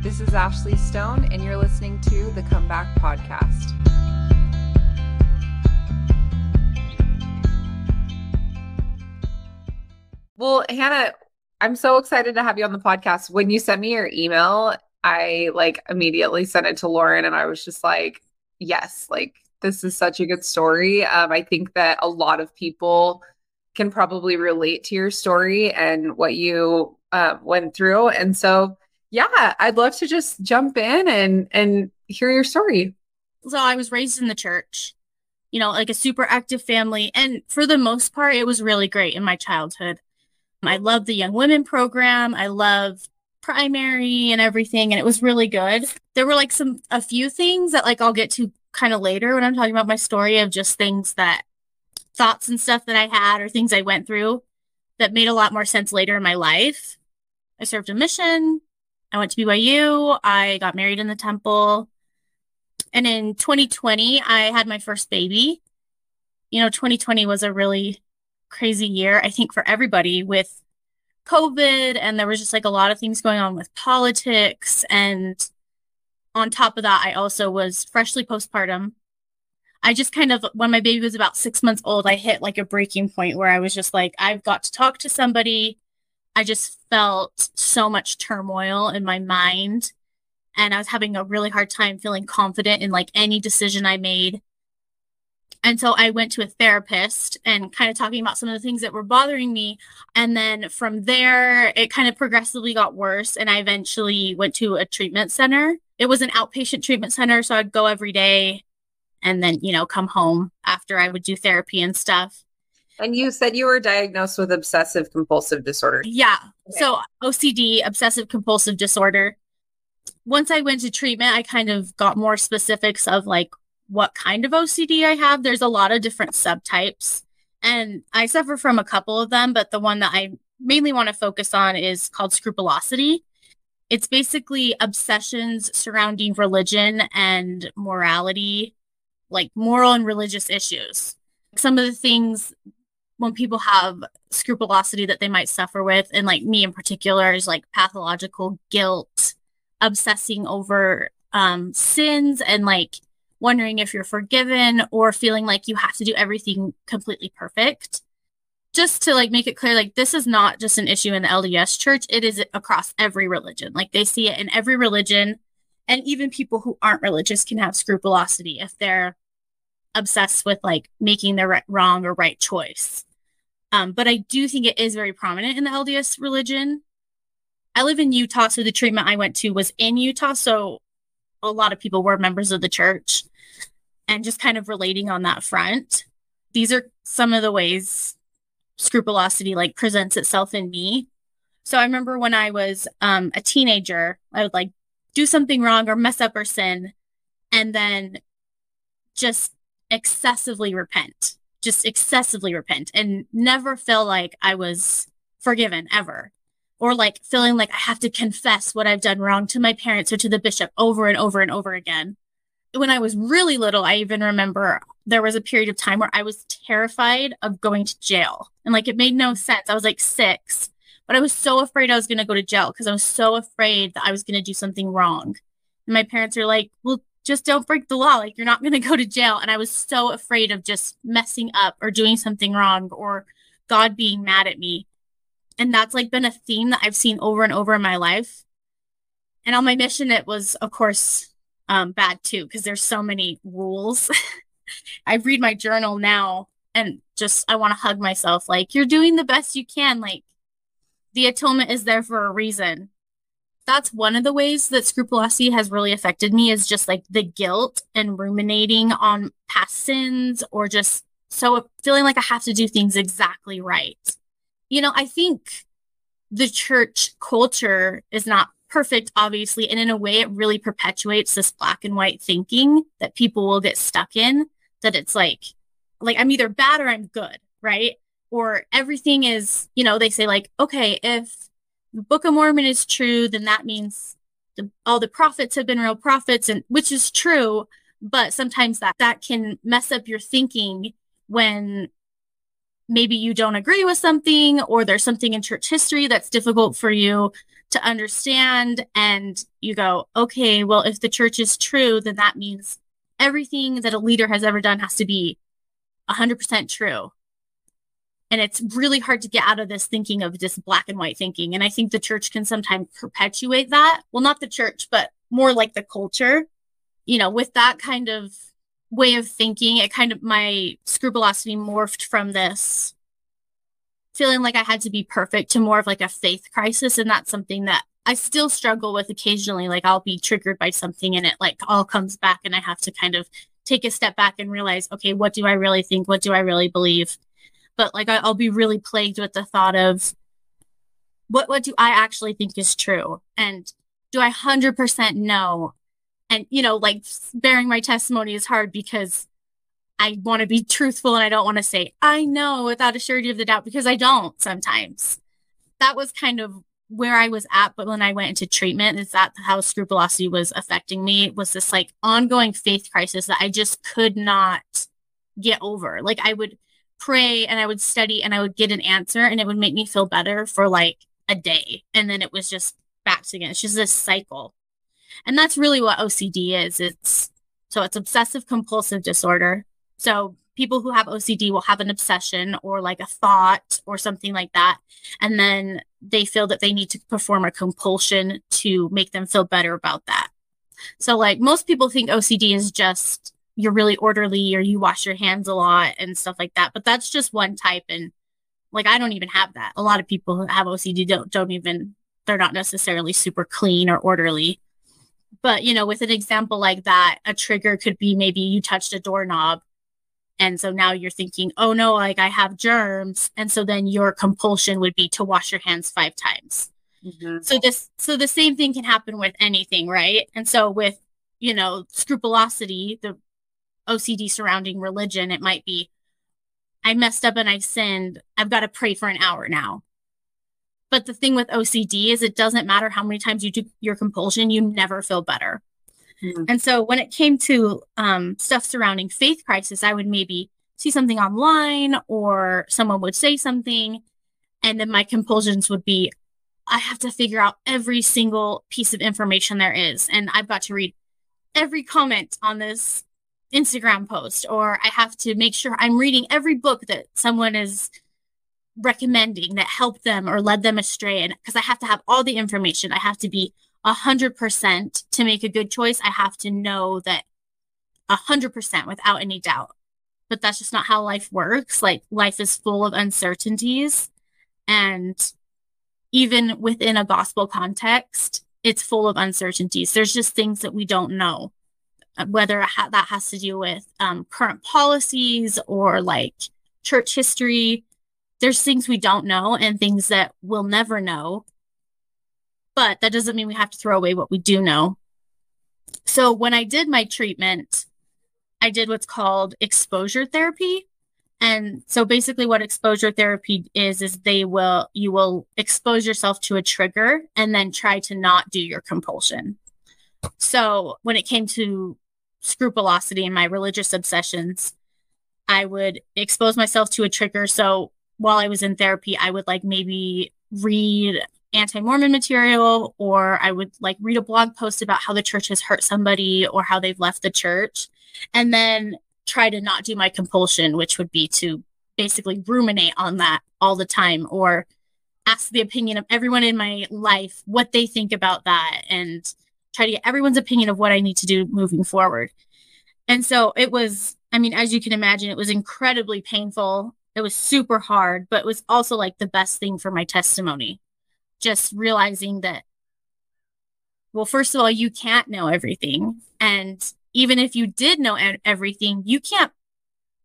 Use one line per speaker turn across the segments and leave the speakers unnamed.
This is Ashley Stone, and you're listening to the Comeback Podcast. Well, Hannah, I'm so excited to have you on the podcast. When you sent me your email, I like immediately sent it to Lauren, and I was just like, yes, like this is such a good story. Um, I think that a lot of people can probably relate to your story and what you uh, went through. And so, yeah, I'd love to just jump in and and hear your story.
So I was raised in the church, you know, like a super active family, and for the most part, it was really great in my childhood. I loved the young women program. I loved primary and everything, and it was really good. There were like some a few things that like I'll get to kind of later when I'm talking about my story of just things that thoughts and stuff that I had or things I went through that made a lot more sense later in my life. I served a mission. I went to BYU. I got married in the temple. And in 2020, I had my first baby. You know, 2020 was a really crazy year, I think, for everybody with COVID. And there was just like a lot of things going on with politics. And on top of that, I also was freshly postpartum. I just kind of, when my baby was about six months old, I hit like a breaking point where I was just like, I've got to talk to somebody. I just felt so much turmoil in my mind. And I was having a really hard time feeling confident in like any decision I made. And so I went to a therapist and kind of talking about some of the things that were bothering me. And then from there, it kind of progressively got worse. And I eventually went to a treatment center. It was an outpatient treatment center. So I'd go every day and then, you know, come home after I would do therapy and stuff.
And you said you were diagnosed with obsessive compulsive disorder.
Yeah. Okay. So OCD, obsessive compulsive disorder. Once I went to treatment, I kind of got more specifics of like what kind of OCD I have. There's a lot of different subtypes, and I suffer from a couple of them, but the one that I mainly want to focus on is called scrupulosity. It's basically obsessions surrounding religion and morality, like moral and religious issues. Some of the things when people have scrupulosity that they might suffer with, and like me in particular, is like pathological guilt, obsessing over um, sins, and like wondering if you're forgiven or feeling like you have to do everything completely perfect. Just to like make it clear, like this is not just an issue in the LDS church, it is across every religion. Like they see it in every religion. And even people who aren't religious can have scrupulosity if they're obsessed with like making the right, wrong or right choice. Um, but I do think it is very prominent in the LDS religion. I live in Utah, so the treatment I went to was in Utah. So a lot of people were members of the church and just kind of relating on that front. These are some of the ways scrupulosity like presents itself in me. So I remember when I was um, a teenager, I would like do something wrong or mess up or sin, and then just excessively repent, just excessively repent, and never feel like I was forgiven ever or like feeling like I have to confess what I've done wrong to my parents or to the bishop over and over and over again. When I was really little, I even remember there was a period of time where I was terrified of going to jail. And like it made no sense. I was like six, but I was so afraid I was going to go to jail because I was so afraid that I was going to do something wrong. And my parents were like, well, just don't break the law. Like you're not going to go to jail. And I was so afraid of just messing up or doing something wrong or God being mad at me and that's like been a theme that I've seen over and over in my life. And on my mission, it was, of course, um, bad too, because there's so many rules. I read my journal now and just I want to hug myself like, you're doing the best you can. Like, the atonement is there for a reason. That's one of the ways that scrupulosity has really affected me is just like the guilt and ruminating on past sins or just so feeling like I have to do things exactly right you know, I think the church culture is not perfect, obviously. And in a way, it really perpetuates this black and white thinking that people will get stuck in that it's like, like I'm either bad or I'm good, right? Or everything is, you know, they say like, okay, if the Book of Mormon is true, then that means the, all the prophets have been real prophets, and which is true. But sometimes that that can mess up your thinking when maybe you don't agree with something or there's something in church history that's difficult for you to understand. And you go, okay, well, if the church is true, then that means everything that a leader has ever done has to be 100% true. And it's really hard to get out of this thinking of just black and white thinking. And I think the church can sometimes perpetuate that. Well, not the church, but more like the culture. You know, with that kind of way of thinking, it kind of, my scrupulosity morphed from this feeling like I had to be perfect to more of like a faith crisis. And that's something that I still struggle with occasionally. Like I'll be triggered by something and it like all comes back and I have to kind of take a step back and realize, okay, what do I really think? What do I really believe? But like I'll be really plagued with the thought of what what do I actually think is true? And do I 100% know? And you know, like bearing my testimony is hard because I want to be truthful and I don't want to say, I know without a surety of the doubt because I don't sometimes. That was kind of where I was at. But when I went into treatment, is that how scrupulosity was affecting me? Was this like ongoing faith crisis that I just could not get over? Like I would pray and I would study and I would get an answer and it would make me feel better for like a day. And then it was just back again. It's just this cycle. And that's really what OCD is. It's so it's obsessive compulsive disorder. So people who have OCD will have an obsession or like a thought or something like that. And then they feel that they need to perform a compulsion to make them feel better about that. So, like, most people think OCD is just you're really orderly or you wash your hands a lot and stuff like that. But that's just one type. And like, I don't even have that. A lot of people who have OCD don't, don't even, they're not necessarily super clean or orderly. But, you know, with an example like that, a trigger could be maybe you touched a doorknob and so now you're thinking, oh no, like I have germs. And so then your compulsion would be to wash your hands five times. Mm-hmm. So this so the same thing can happen with anything, right? And so with, you know, scrupulosity, the OCD surrounding religion, it might be I messed up and I sinned. I've got to pray for an hour now. But the thing with OCD is it doesn't matter how many times you do your compulsion, you never feel better. Mm-hmm. And so when it came to um, stuff surrounding faith crisis, I would maybe see something online or someone would say something. And then my compulsions would be, I have to figure out every single piece of information there is. And I've got to read every comment on this Instagram post, or I have to make sure I'm reading every book that someone is recommending that helped them or led them astray. And because I have to have all the information, I have to be 100% to make a good choice, I have to know that 100% without any doubt. But that's just not how life works. Like, life is full of uncertainties. And even within a gospel context, it's full of uncertainties. There's just things that we don't know, whether ha- that has to do with um, current policies or like church history. There's things we don't know and things that we'll never know but that doesn't mean we have to throw away what we do know. So when I did my treatment, I did what's called exposure therapy. And so basically what exposure therapy is is they will you will expose yourself to a trigger and then try to not do your compulsion. So when it came to scrupulosity and my religious obsessions, I would expose myself to a trigger. So while I was in therapy, I would like maybe read anti-Mormon material or I would like read a blog post about how the church has hurt somebody or how they've left the church and then try to not do my compulsion which would be to basically ruminate on that all the time or ask the opinion of everyone in my life what they think about that and try to get everyone's opinion of what I need to do moving forward. And so it was I mean as you can imagine it was incredibly painful. It was super hard, but it was also like the best thing for my testimony just realizing that well first of all you can't know everything and even if you did know everything you can't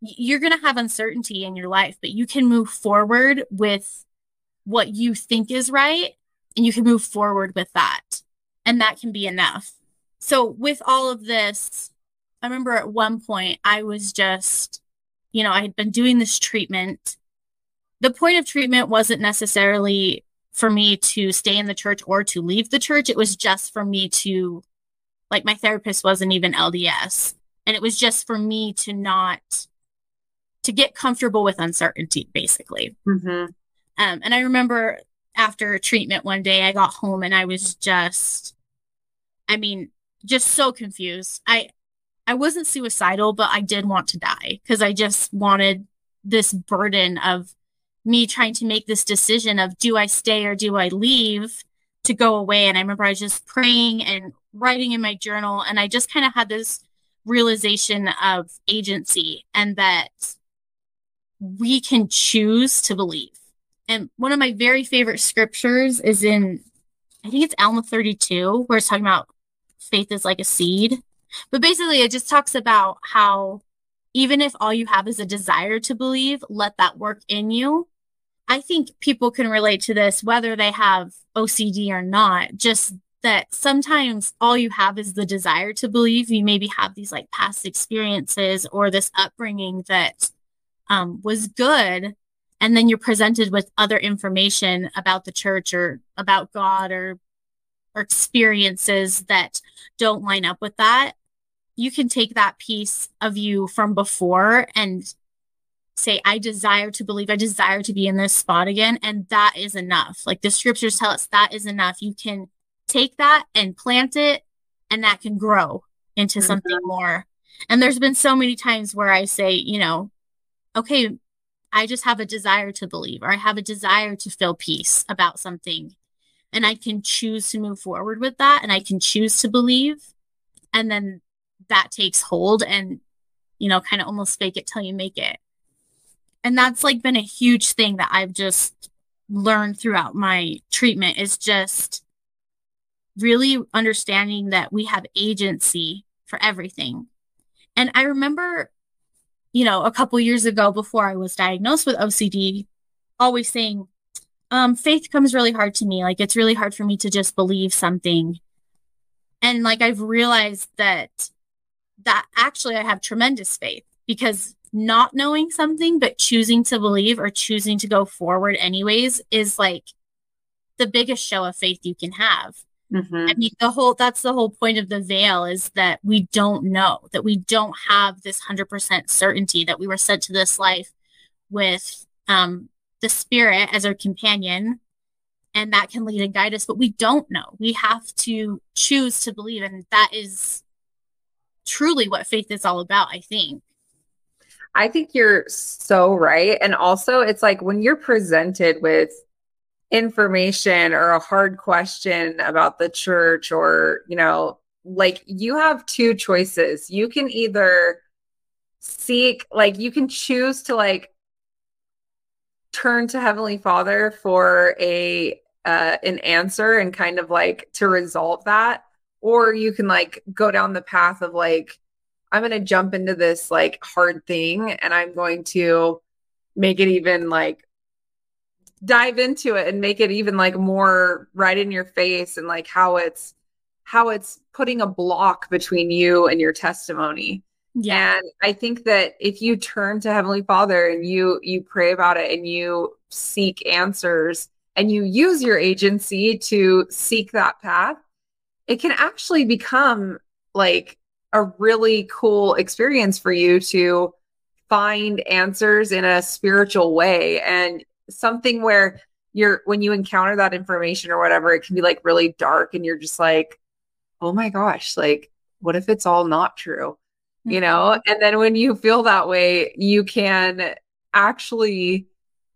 you're going to have uncertainty in your life but you can move forward with what you think is right and you can move forward with that and that can be enough so with all of this i remember at one point i was just you know i had been doing this treatment the point of treatment wasn't necessarily for me to stay in the church or to leave the church. It was just for me to, like, my therapist wasn't even LDS. And it was just for me to not, to get comfortable with uncertainty, basically. Mm-hmm. Um, and I remember after treatment one day, I got home and I was just, I mean, just so confused. I, I wasn't suicidal, but I did want to die because I just wanted this burden of me trying to make this decision of do I stay or do I leave to go away. And I remember I was just praying and writing in my journal, and I just kind of had this realization of agency and that we can choose to believe. And one of my very favorite scriptures is in, I think it's Alma 32, where it's talking about faith is like a seed. But basically, it just talks about how even if all you have is a desire to believe, let that work in you. I think people can relate to this whether they have OCD or not. Just that sometimes all you have is the desire to believe. You maybe have these like past experiences or this upbringing that um, was good. And then you're presented with other information about the church or about God or, or experiences that don't line up with that. You can take that piece of you from before and say, I desire to believe, I desire to be in this spot again. And that is enough. Like the scriptures tell us that is enough. You can take that and plant it, and that can grow into mm-hmm. something more. And there's been so many times where I say, you know, okay, I just have a desire to believe, or I have a desire to feel peace about something. And I can choose to move forward with that, and I can choose to believe. And then that takes hold, and, you know, kind of almost fake it till you make it. And that's like been a huge thing that I've just learned throughout my treatment is just really understanding that we have agency for everything. And I remember, you know, a couple years ago before I was diagnosed with OCD, always saying, um, faith comes really hard to me. Like it's really hard for me to just believe something. And like I've realized that that actually I have tremendous faith because not knowing something but choosing to believe or choosing to go forward anyways is like the biggest show of faith you can have. Mm-hmm. I mean, the whole that's the whole point of the veil is that we don't know, that we don't have this 100% certainty that we were sent to this life with um, the spirit as our companion, and that can lead and guide us, but we don't know. We have to choose to believe, and that is truly what faith is all about, I think.
I think you're so right. And also, it's like when you're presented with information or a hard question about the church or, you know, like you have two choices. You can either seek, like, you can choose to like turn to Heavenly Father for a, uh, an answer and kind of like to resolve that, or you can like go down the path of like, I'm going to jump into this like hard thing and I'm going to make it even like dive into it and make it even like more right in your face and like how it's how it's putting a block between you and your testimony. Yeah. And I think that if you turn to Heavenly Father and you you pray about it and you seek answers and you use your agency to seek that path, it can actually become like a really cool experience for you to find answers in a spiritual way and something where you're when you encounter that information or whatever, it can be like really dark and you're just like, oh my gosh, like, what if it's all not true? You know? Mm-hmm. And then when you feel that way, you can actually,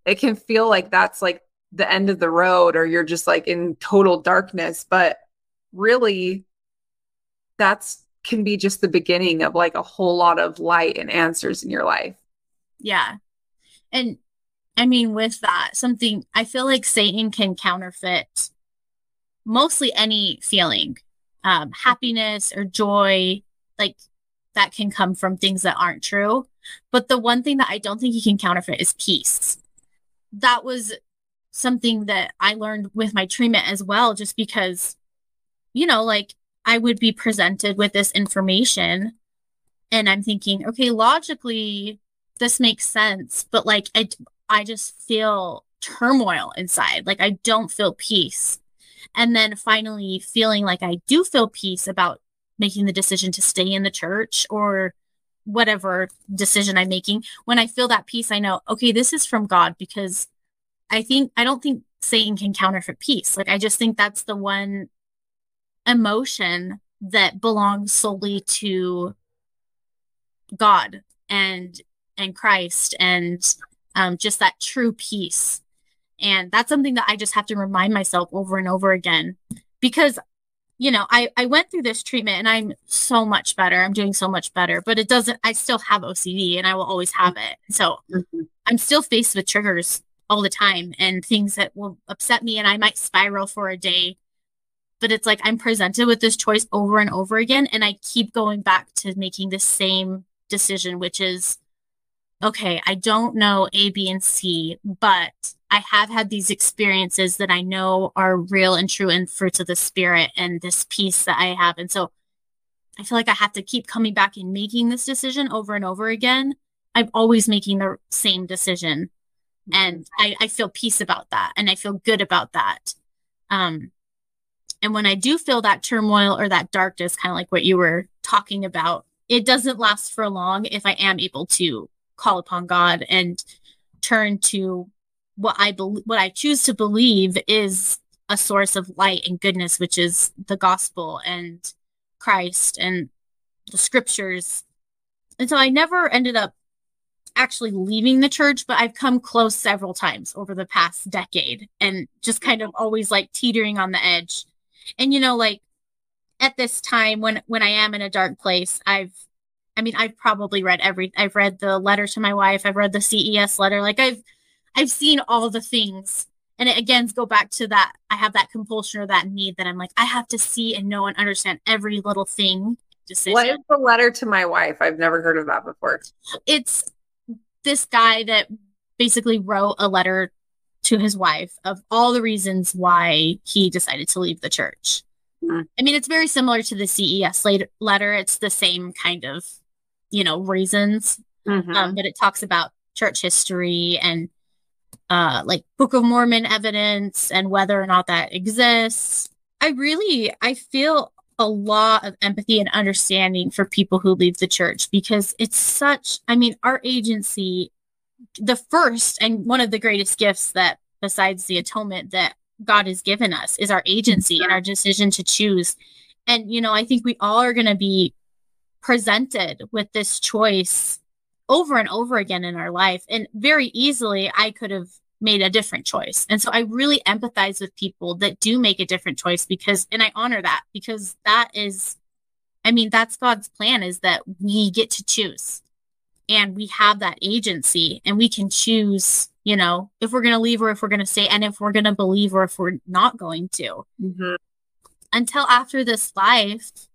it can feel like that's like the end of the road or you're just like in total darkness. But really, that's can be just the beginning of like a whole lot of light and answers in your life.
Yeah. And I mean, with that, something I feel like Satan can counterfeit mostly any feeling, um, happiness or joy, like that can come from things that aren't true. But the one thing that I don't think he can counterfeit is peace. That was something that I learned with my treatment as well, just because, you know, like I would be presented with this information and I'm thinking, okay, logically, this makes sense, but like I, I just feel turmoil inside. Like I don't feel peace. And then finally feeling like I do feel peace about making the decision to stay in the church or whatever decision I'm making. When I feel that peace, I know, okay, this is from God because I think, I don't think Satan can counterfeit peace. Like I just think that's the one emotion that belongs solely to God and and Christ and um, just that true peace. And that's something that I just have to remind myself over and over again because you know, I, I went through this treatment and I'm so much better. I'm doing so much better, but it doesn't, I still have OCD and I will always have it. So mm-hmm. I'm still faced with triggers all the time and things that will upset me and I might spiral for a day. But it's like I'm presented with this choice over and over again. And I keep going back to making the same decision, which is okay, I don't know A, B, and C, but I have had these experiences that I know are real and true and fruits of the spirit and this peace that I have. And so I feel like I have to keep coming back and making this decision over and over again. I'm always making the same decision. And I, I feel peace about that. And I feel good about that. Um, and when I do feel that turmoil or that darkness, kind of like what you were talking about, it doesn't last for long if I am able to call upon God and turn to what I believe, what I choose to believe is a source of light and goodness, which is the gospel and Christ and the scriptures. And so I never ended up actually leaving the church, but I've come close several times over the past decade and just kind of always like teetering on the edge. And you know, like at this time when when I am in a dark place, I've I mean, I've probably read every I've read the letter to my wife, I've read the CES letter, like I've I've seen all the things. And it again go back to that I have that compulsion or that need that I'm like, I have to see and know and understand every little thing.
Decision. What is the letter to my wife? I've never heard of that before.
It's this guy that basically wrote a letter to his wife of all the reasons why he decided to leave the church. Mm-hmm. I mean, it's very similar to the CES letter. It's the same kind of you know reasons mm-hmm. um, but it talks about church history and uh, like book of mormon evidence and whether or not that exists. I really i feel a lot of empathy and understanding for people who leave the church because it's such i mean our agency the first and one of the greatest gifts that besides the atonement that god has given us is our agency and our decision to choose. And you know i think we all are going to be presented with this choice over and over again in our life. And very easily, I could have made a different choice. And so I really empathize with people that do make a different choice because, and I honor that because that is, I mean, that's God's plan is that we get to choose and we have that agency and we can choose, you know, if we're going to leave or if we're going to stay and if we're going to believe or if we're not going to. Mm-hmm. Until after this life,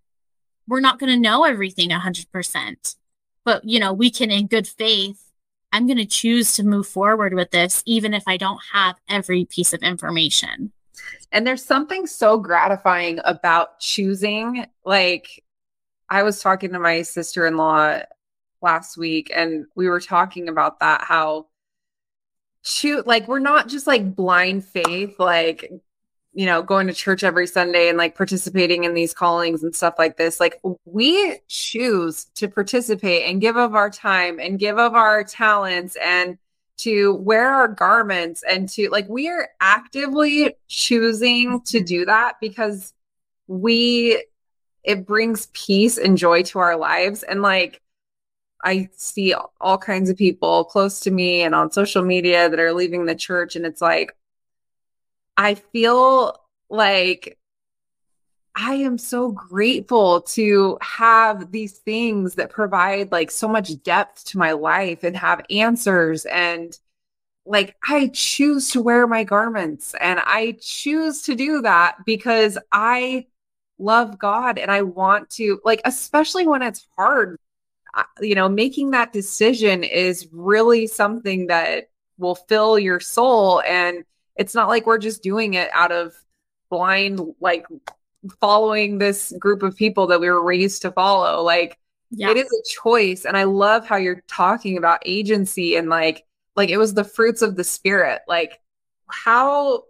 we're not going to know everything 100%. But, you know, we can, in good faith, I'm going to choose to move forward with this, even if I don't have every piece of information.
And there's something so gratifying about choosing. Like, I was talking to my sister in law last week, and we were talking about that how shoot like we're not just like blind faith like you know, going to church every Sunday and like participating in these callings and stuff like this. Like we choose to participate and give of our time and give of our talents and to wear our garments and to like we are actively choosing to do that because we it brings peace and joy to our lives and like I see all kinds of people close to me and on social media that are leaving the church and it's like I feel like I am so grateful to have these things that provide like so much depth to my life and have answers. And like I choose to wear my garments and I choose to do that because I love God and I want to like especially when it's hard you know making that decision is really something that will fill your soul. And it's not like we're just doing it out of blind like following this group of people that we were raised to follow. Like yeah. it is a choice and i love how you're talking about agency and like like it was the fruits of the spirit. Like how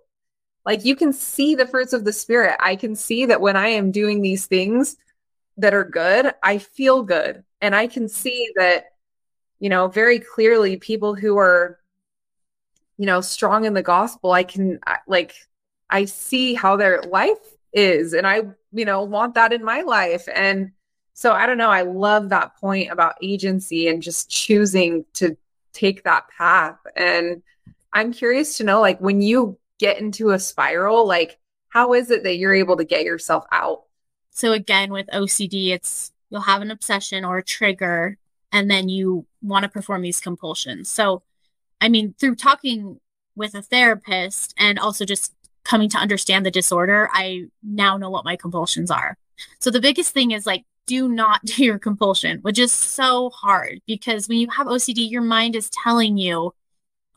like you can see the fruits of the spirit. I can see that when i am doing these things that are good i feel good. And i can see that you know very clearly people who are you know, strong in the gospel, I can like I see how their life is and I, you know, want that in my life and so I don't know, I love that point about agency and just choosing to take that path and I'm curious to know like when you get into a spiral, like how is it that you're able to get yourself out?
So again with OCD, it's you'll have an obsession or a trigger and then you want to perform these compulsions. So I mean, through talking with a therapist and also just coming to understand the disorder, I now know what my compulsions are. So the biggest thing is like do not do your compulsion, which is so hard because when you have OCD, your mind is telling you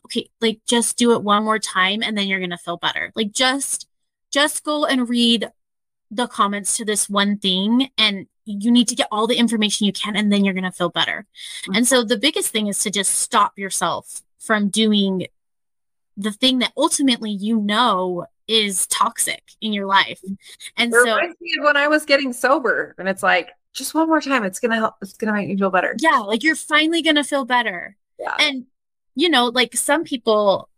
okay, like just do it one more time and then you're going to feel better. Like just just go and read the comments to this one thing and you need to get all the information you can and then you're going to feel better. Mm-hmm. And so the biggest thing is to just stop yourself from doing the thing that ultimately you know is toxic in your life. And it so
when I was getting sober and it's like just one more time it's going to help it's going to make you feel better.
Yeah, like you're finally going to feel better.
Yeah.
And you know, like some people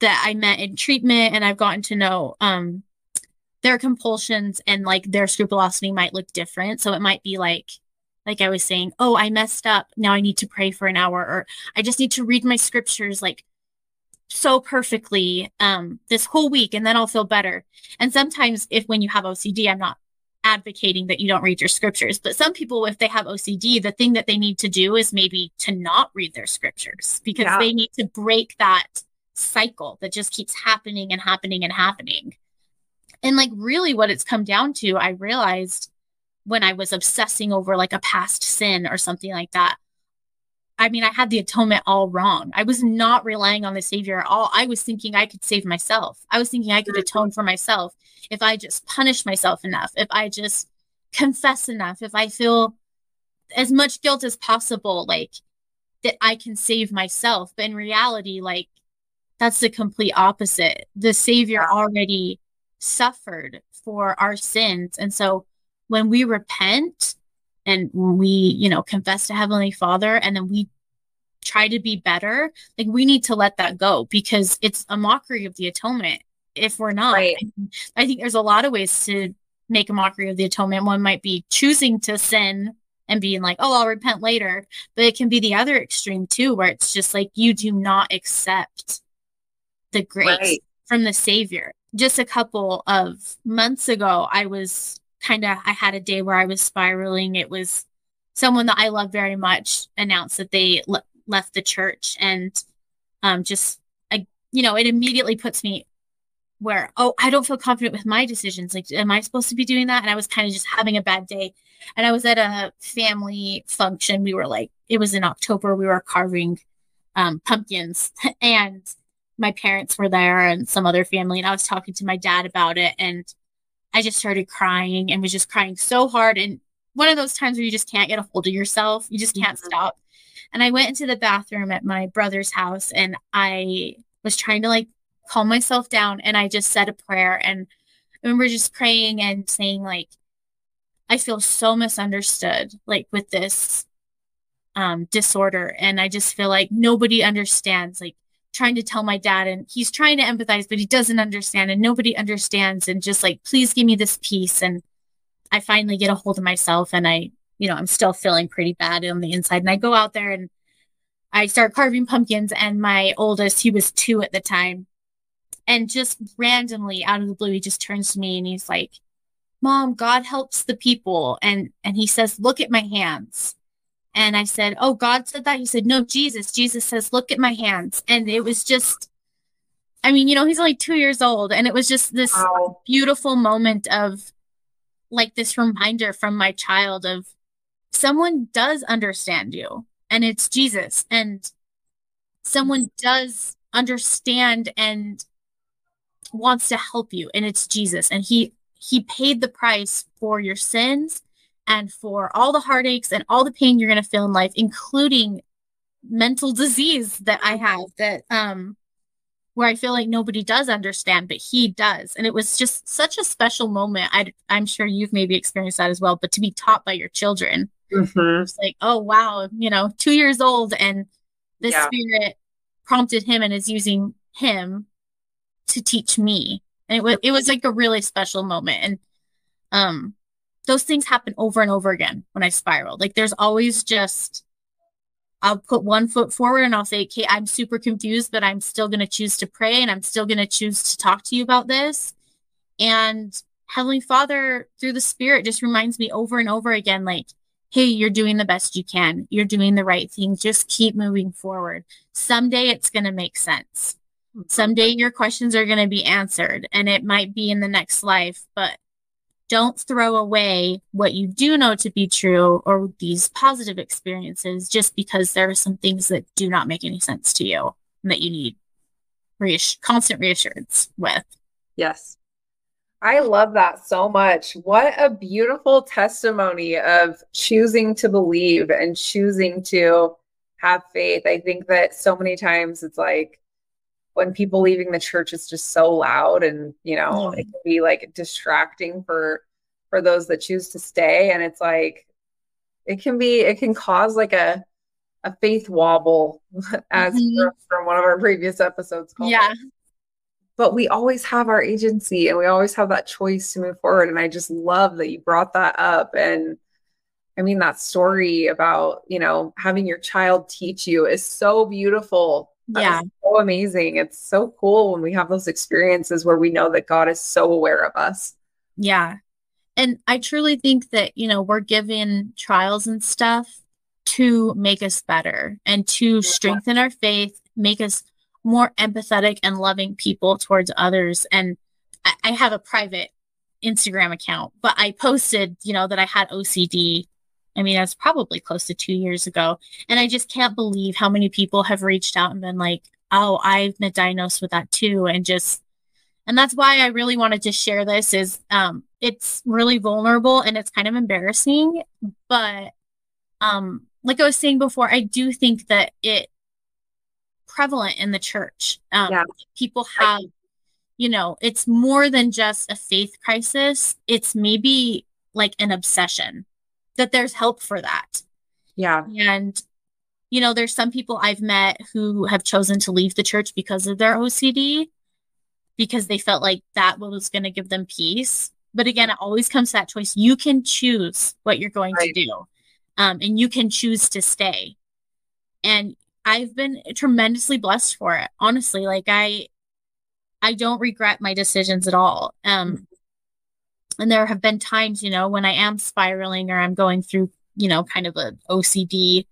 that I met in treatment and I've gotten to know, um, their compulsions and like their scrupulosity might look different. So it might be like, like I was saying, oh, I messed up. Now I need to pray for an hour, or I just need to read my scriptures like so perfectly um, this whole week, and then I'll feel better. And sometimes, if when you have OCD, I'm not advocating that you don't read your scriptures. But some people, if they have OCD, the thing that they need to do is maybe to not read their scriptures because yeah. they need to break that cycle that just keeps happening and happening and happening. And like, really, what it's come down to, I realized when I was obsessing over like a past sin or something like that. I mean, I had the atonement all wrong. I was not relying on the Savior at all. I was thinking I could save myself. I was thinking I could mm-hmm. atone for myself if I just punish myself enough, if I just confess enough, if I feel as much guilt as possible, like that I can save myself. But in reality, like that's the complete opposite. The Savior already suffered for our sins. And so when we repent and we, you know, confess to Heavenly Father and then we try to be better, like we need to let that go because it's a mockery of the atonement if we're not. Right. I think there's a lot of ways to make a mockery of the atonement. One might be choosing to sin and being like, oh, I'll repent later. But it can be the other extreme too, where it's just like you do not accept the grace right. from the Savior. Just a couple of months ago, I was kind of, I had a day where I was spiraling. It was someone that I love very much announced that they le- left the church and um, just, I, you know, it immediately puts me where oh i don't feel confident with my decisions. Like am i supposed to be doing that? And i was kind of just having a bad day. And i was at a family function. We were like it was in october. We were carving um, pumpkins. And my parents were there and some other family. And i was talking to my dad about it. And i just started crying and was just crying so hard. And one of those times where you just can't get a hold of yourself you just can't mm-hmm. stop. And i went into the bathroom at my brother's house and i was trying to like calm myself down and I just said a prayer. And I remember just praying and saying like I feel so misunderstood like with this um disorder. And I just feel like nobody understands like trying to tell my dad and he's trying to empathize but he doesn't understand and nobody understands and just like please give me this peace and I finally get a hold of myself and I you know I'm still feeling pretty bad on the inside and I go out there and I start carving pumpkins and my oldest he was 2 at the time and just randomly out of the blue, he just turns to me and he's like, Mom, God helps the people. And and he says, Look at my hands. And I said, Oh, God said that? He said, No, Jesus. Jesus says, Look at my hands. And it was just I mean, you know, he's only two years old. And it was just this wow. beautiful moment of like this reminder from my child of someone does understand you and it's Jesus. And someone does understand and wants to help you and it's Jesus and he he paid the price for your sins and for all the heartaches and all the pain you're going to feel in life including mental disease that I have that um where I feel like nobody does understand but he does and it was just such a special moment I I'm sure you've maybe experienced that as well but to be taught by your children mm-hmm. it's like oh wow you know 2 years old and the yeah. spirit prompted him and is using him to teach me. And it was it was like a really special moment. And um those things happen over and over again when I spiral. Like there's always just I'll put one foot forward and I'll say, okay, I'm super confused, but I'm still going to choose to pray and I'm still going to choose to talk to you about this. And Heavenly Father, through the Spirit, just reminds me over and over again, like, hey, you're doing the best you can. You're doing the right thing. Just keep moving forward. Someday it's going to make sense. Mm-hmm. Someday your questions are going to be answered and it might be in the next life, but don't throw away what you do know to be true or these positive experiences just because there are some things that do not make any sense to you and that you need reass- constant reassurance with.
Yes. I love that so much. What a beautiful testimony of choosing to believe and choosing to have faith. I think that so many times it's like when people leaving the church is just so loud and you know it can be like distracting for for those that choose to stay. And it's like it can be it can cause like a a faith wobble as mm-hmm. from one of our previous episodes
yeah.
but we always have our agency and we always have that choice to move forward. And i just love that you brought that up. And i mean that story about you know having your child teach you is so beautiful
yeah.
so amazing. It's so cool when we have those experiences where we know that God is so aware of us.
Yeah. And I truly think that, you know, we're given trials and stuff to make us better and to strengthen our faith, make us more empathetic and loving people towards others. And I, I have a private Instagram account, but I posted, you know, that I had OCD I mean, that's probably close to two years ago. And I just can't believe how many people have reached out and been like, oh, I've been diagnosed with that too. And just, and that's why I really wanted to share this is um, it's really vulnerable and it's kind of embarrassing. But um, like I was saying before, I do think that it prevalent in the church. Um, yeah. People have, you know, it's more than just a faith crisis. It's maybe like an obsession that there's help for that.
Yeah.
And, you know, there's some people I've met who have chosen to leave the church because of their OCD, because they felt like that was going to give them peace. But again, it always comes to that choice. You can choose what you're going right. to do, um, and you can choose to stay. And I've been tremendously blessed for it. Honestly, like I, I don't regret my decisions at all. Um, and there have been times you know when i am spiraling or i'm going through you know kind of a ocd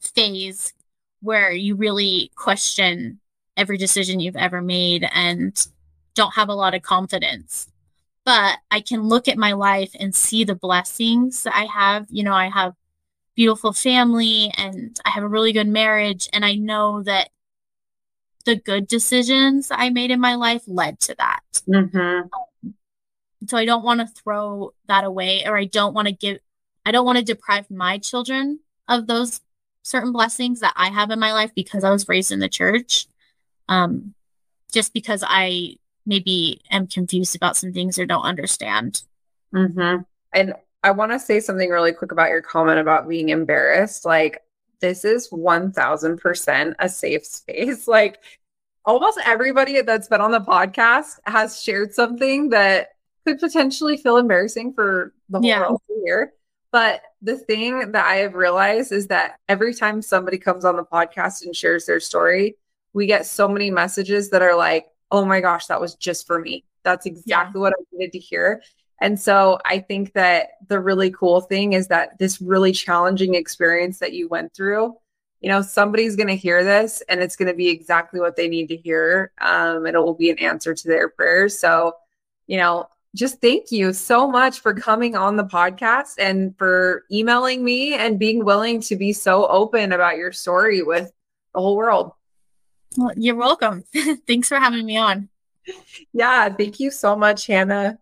phase where you really question every decision you've ever made and don't have a lot of confidence. But i can look at my life and see the blessings that i have. You know i have beautiful family and i have a really good marriage and i know that the good decisions i made in my life led to that.
Mm-hmm.
So I don't want to throw that away or I don't want to give I don't want to deprive my children of those certain blessings that I have in my life because I was raised in the church. Um just because I maybe am confused about some things or don't understand.
Mm-hmm. And I want to say something really quick about your comment about being embarrassed. Like, this is 1000% a safe space. Like, almost everybody that's been on the podcast has shared something that could potentially feel embarrassing for the whole yeah. world to hear. But the thing that I have realized is that every time somebody comes on the podcast and shares their story, we get so many messages that are like, oh my gosh, that was just for me. That's exactly yeah. what I needed to hear. And so I think that the really cool thing is that this really challenging experience that you went through, you know, somebody's going to hear this and it's going to be exactly what they need to hear. Um, and it will be an answer to their prayers. So, you know, just thank you so much for coming on the podcast and for emailing me and being willing to be so open about your story with the whole world.
Well, you're welcome. Thanks for having me on.
Yeah, thank you so much, Hannah.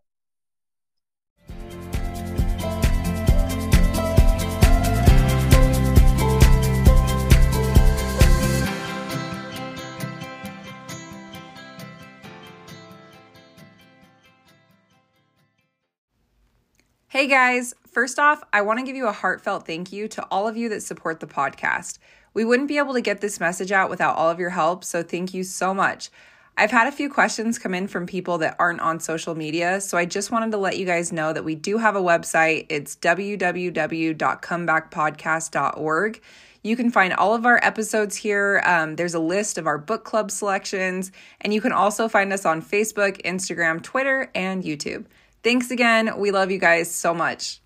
Hey guys,
First off, I want to give you a heartfelt thank you to all of you that support the podcast. We wouldn't be able to get this message out without all of your help, so thank you so much. I've had a few questions come in from people that aren't on social media, so I just wanted to let you guys know that we do have a website. It's www.comebackpodcast.org. You can find all of our episodes here. Um, there's a list of our book club selections, and you can also find us on Facebook, Instagram, Twitter, and YouTube. Thanks again. We love you guys so much.